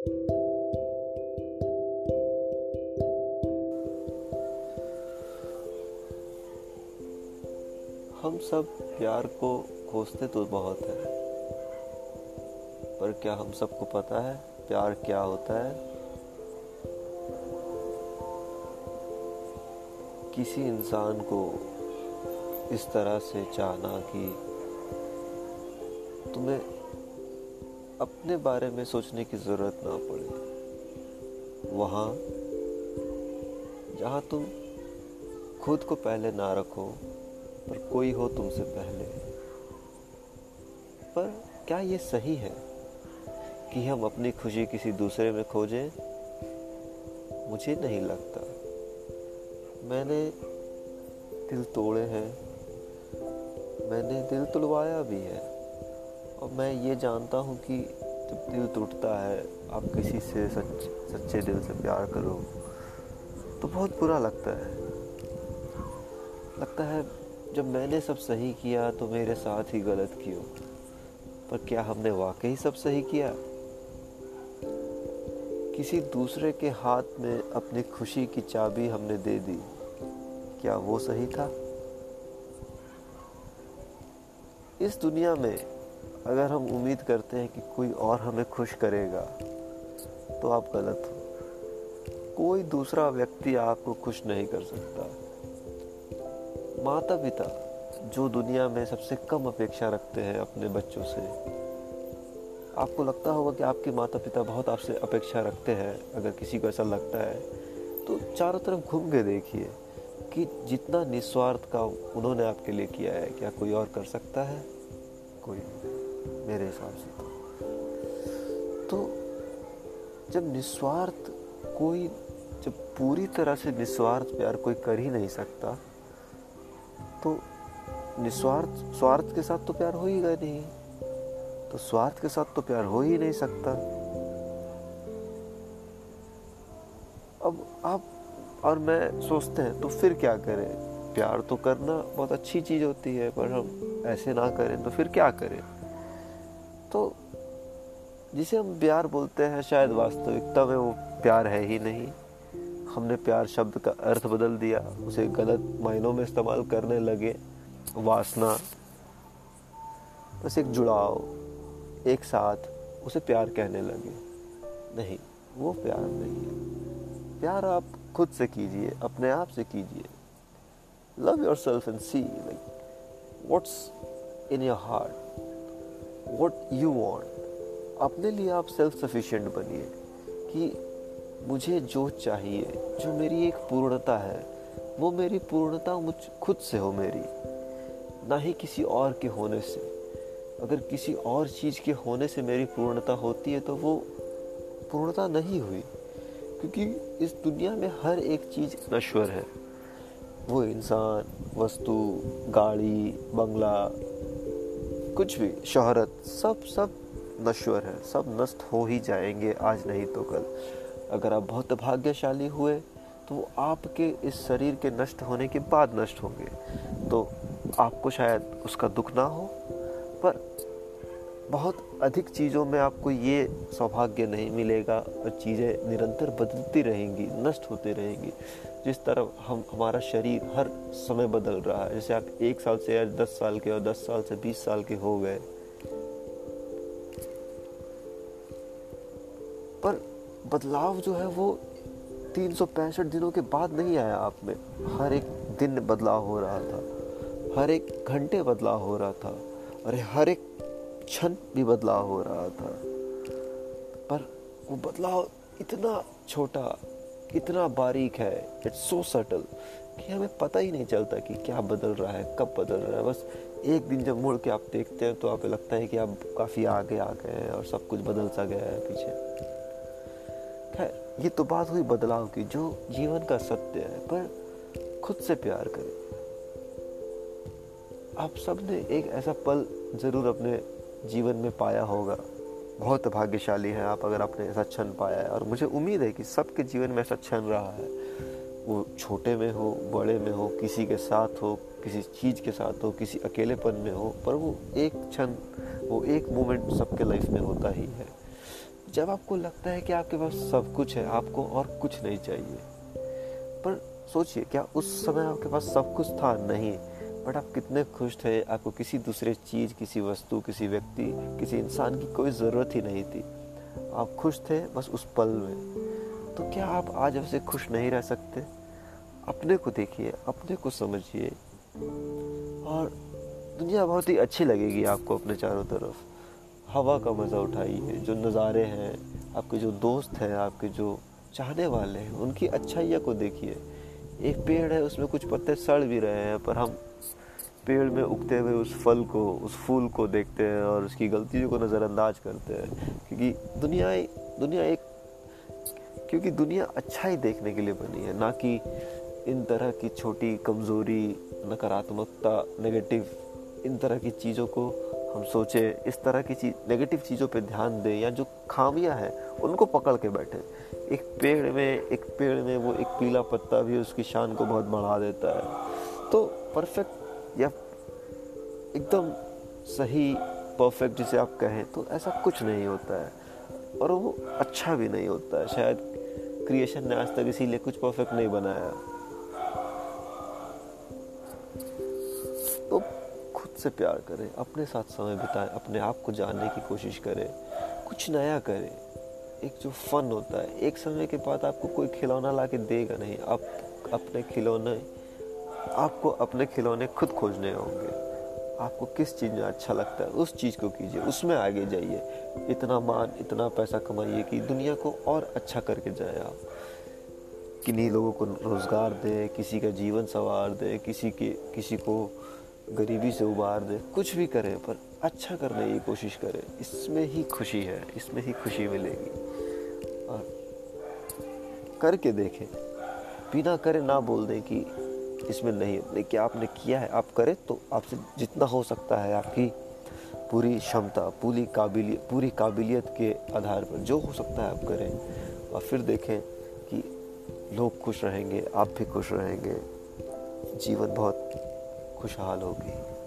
हम सब प्यार को खोजते तो बहुत है, पर क्या हम सबको पता है प्यार क्या होता है? किसी इंसान को इस तरह से चाहना कि तुम्हें अपने बारे में सोचने की ज़रूरत ना पड़े। वहाँ, जहाँ तुम खुद को पहले ना रखो, पर कोई हो तुमसे पहले। पर क्या ये सही है कि हम अपनी खुशी किसी दूसरे में खोजें? मुझे नहीं लगता। मैंने दिल तोड़े हैं। मैंने दिल तुड़वाया भी है। और मैं ये जानता हूँ कि जब दिल टूटता है, आप किसी से सच, सच्चे दिल से प्यार करो तो बहुत बुरा लगता है। लगता है जब मैंने सब सही किया तो मेरे साथ ही गलत क्यों? पर क्या हमने वाकई सब सही किया? किसी दूसरे के हाथ में अपनी खुशी की चाबी हमने दे दी, क्या वो सही था? इस दुनिया में अगर हम उम्मीद करते हैं कि कोई और हमें खुश करेगा तो आप गलत हो। कोई दूसरा व्यक्ति आपको खुश नहीं कर सकता। माता पिता जो दुनिया में सबसे कम अपेक्षा रखते हैं अपने बच्चों से, आपको लगता होगा कि आपके माता पिता बहुत आपसे अपेक्षा रखते हैं, अगर किसी को ऐसा लगता है। तो चारों तरफ़ घूम के देखिए कि जितना निस्वार्थ का उन्होंने आपके लिए किया है, क्या कोई और कर सकता है? कोई मेरे हिसाब से। तो तो जब निस्वार्थ कोई, जब पूरी तरह से निस्वार्थ प्यार कोई कर ही नहीं सकता तो निस्वार्थ, स्वार्थ के साथ तो प्यार हो ही गए नहीं। तो स्वार्थ के साथ तो प्यार हो ही नहीं सकता। अब आप, और मैं सोचते हैं तो फिर क्या करें? प्यार तो करना बहुत अच्छी चीज़ होती है, पर हम ऐसे ना करें तो फिर क्या करें? तो जिसे हम प्यार बोलते हैं, शायद वास्तविकता में वो प्यार है ही नहीं। हमने प्यार शब्द का अर्थ बदल दिया, उसे गलत मायनों में इस्तेमाल करने लगे। वासना, बस एक जुड़ाव, एक साथ उसे प्यार कहने लगे। नहीं, वो प्यार नहीं है। प्यार आप खुद से कीजिए, अपने आप से कीजिए। Love yourself and see like what's in your heart what you want अपने लिए आप सेल्फ सफिशेंट बनिए कि मुझे जो चाहिए, जो मेरी एक पूर्णता है, वो मेरी पूर्णता मुझ, खुद से हो मेरी। ना ही किसी और के होने से। अगर किसी और चीज़ के होने से मेरी पूर्णता होती है तो वो पूर्णता नहीं हुई। क्योंकि इस दुनिया में हर एक चीज़ नश्वर है। वो इंसान, वस्तु, गाड़ी, बंगला कुछ भी, शहरत, सब सब नश्वर है, सब नष्ट हो ही जाएँगे आज नहीं तो कल। अगर आप बहुत भाग्यशाली हुए तो वो आपके इस शरीर के नष्ट होने के बाद नष्ट होंगे। तो आपको शायद उसका दुख ना हो, पर बहुत अधिक चीज़ों में आपको ये सौभाग्य नहीं मिलेगा और चीज़ें निरंतर बदलती रहेंगी, नष्ट होती रहेंगी। जिस तरह हम, हमारा शरीर हर समय बदल रहा है, जैसे आप एक साल से या दस साल के और दस साल से बीस साल के हो गए। पर बदलाव जो है वो तीन सौ पैंसठ दिनों के बाद नहीं आया आप में। हर एक दिन बदलाव हो रहा था, हर एक घंटे बदलाव हो रहा था, और हर एक क्षण भी बदलाव हो रहा था। पर वो बदलाव इतना छोटा, इतना बारीक है इट्स सो सटल कि हमें पता ही नहीं चलता कि क्या बदल रहा है, कब बदल रहा है। बस एक दिन जब मुड़ के आप देखते हैं तो आपको लगता है कि आप काफ़ी आगे आ गए हैं और सब कुछ बदल सा गया है पीछे। खैर, ये तो बात हुई बदलाव की, जो जीवन का सत्य है, पर खुद से प्यार करें। आप सबने एक ऐसा पल ज़रूर अपने जीवन में पाया होगा। बहुत भाग्यशाली है आप अगर आपने ऐसा क्षण पाया है। और मुझे उम्मीद है कि सबके जीवन में ऐसा क्षण रहा है। वो छोटे में हो, बड़े में हो, किसी के साथ हो, किसी चीज़ के साथ हो, किसी अकेलेपन में हो, पर वो एक क्षण, वो एक मोमेंट सबके लाइफ में होता ही है। जब आपको लगता है कि आपके पास सब कुछ है, आपको और कुछ नहीं चाहिए, पर सोचिए, क्या उस समय आपके पास सब कुछ था? नहीं। बट आप कितने खुश थे, आपको किसी दूसरे चीज़, किसी वस्तु, किसी व्यक्ति, किसी इंसान की कोई ज़रूरत ही नहीं थी। आप खुश थे बस उस पल में। तो क्या आप आज ऐसे खुश नहीं रह सकते? अपने को देखिए, अपने को समझिए। और दुनिया बहुत ही अच्छी लगेगी आपको अपने चारों तरफ़। हवा का मज़ा उठाइए, जो नज़ारे हैं, आपके जो दोस्त हैं, आपके जो चाहने वाले हैं, उनकी अच्छाइयों को देखिए। एक पेड़ है, उसमें कुछ पत्ते सड़ भी रहे हैं, पर हम पेड़ में उगते हुए उस फल को, उस फूल को देखते हैं और उसकी गलतियों को नज़रअंदाज करते हैं। क्योंकि दुनिया दुनिया एक, क्योंकि दुनिया अच्छा ही देखने के लिए बनी है, ना कि इन तरह की छोटी, कमज़ोरी, नकारात्मकता नेगेटिव इन तरह की चीज़ों को हम सोचें, इस तरह की चीज़ नेगेटिव चीज़ों पे ध्यान दें, या जो खामियाँ हैं, उनको पकड़ के बैठे। एक पेड़ में, एक पेड़ में वो एक पीला पत्ता भी उसकी शान को बहुत बढ़ा देता है। तो परफेक्ट या एकदम सही परफेक्ट जिसे आप कहें तो ऐसा कुछ नहीं होता है। और वो अच्छा भी नहीं होता है। शायद क्रिएशन ने आज तक इसीलिए कुछ परफेक्ट नहीं बनाया। तो खुद से प्यार करें, अपने साथ समय बिताएँ, अपने आप को जानने की कोशिश करें, कुछ नया करें। एक जो फन होता है, एक समय के बाद आपको कोई खिलौना ला के देगा नहीं। आप अपने खिलौने, आपको अपने खिलौने खुद खोजने होंगे। आपको किस चीज़ में अच्छा लगता है, उस चीज़ को कीजिए, उसमें आगे जाइए। इतना मान, इतना पैसा कमाइए कि दुनिया को और अच्छा करके जाए आप। किन्हीं लोगों को रोज़गार दें, किसी का जीवन संवार दें, किसी के, किसी को गरीबी से उबार दे, कुछ भी करें, पर अच्छा करने की कोशिश करें। इसमें ही खुशी है, इसमें ही खुशी मिलेगी। करके देखें। बिना करे ना बोल दें कि इसमें नहीं लेकिन आपने किया है, आप करें तो आपसे जितना हो सकता है आपकी पूरी क्षमता, पूरी काबिलियत पूरी काबिलियत के आधार पर जो हो सकता है आप करें। और फिर देखें कि लोग खुश रहेंगे, आप भी खुश रहेंगे। जीवन बहुत खुशहाल होगी।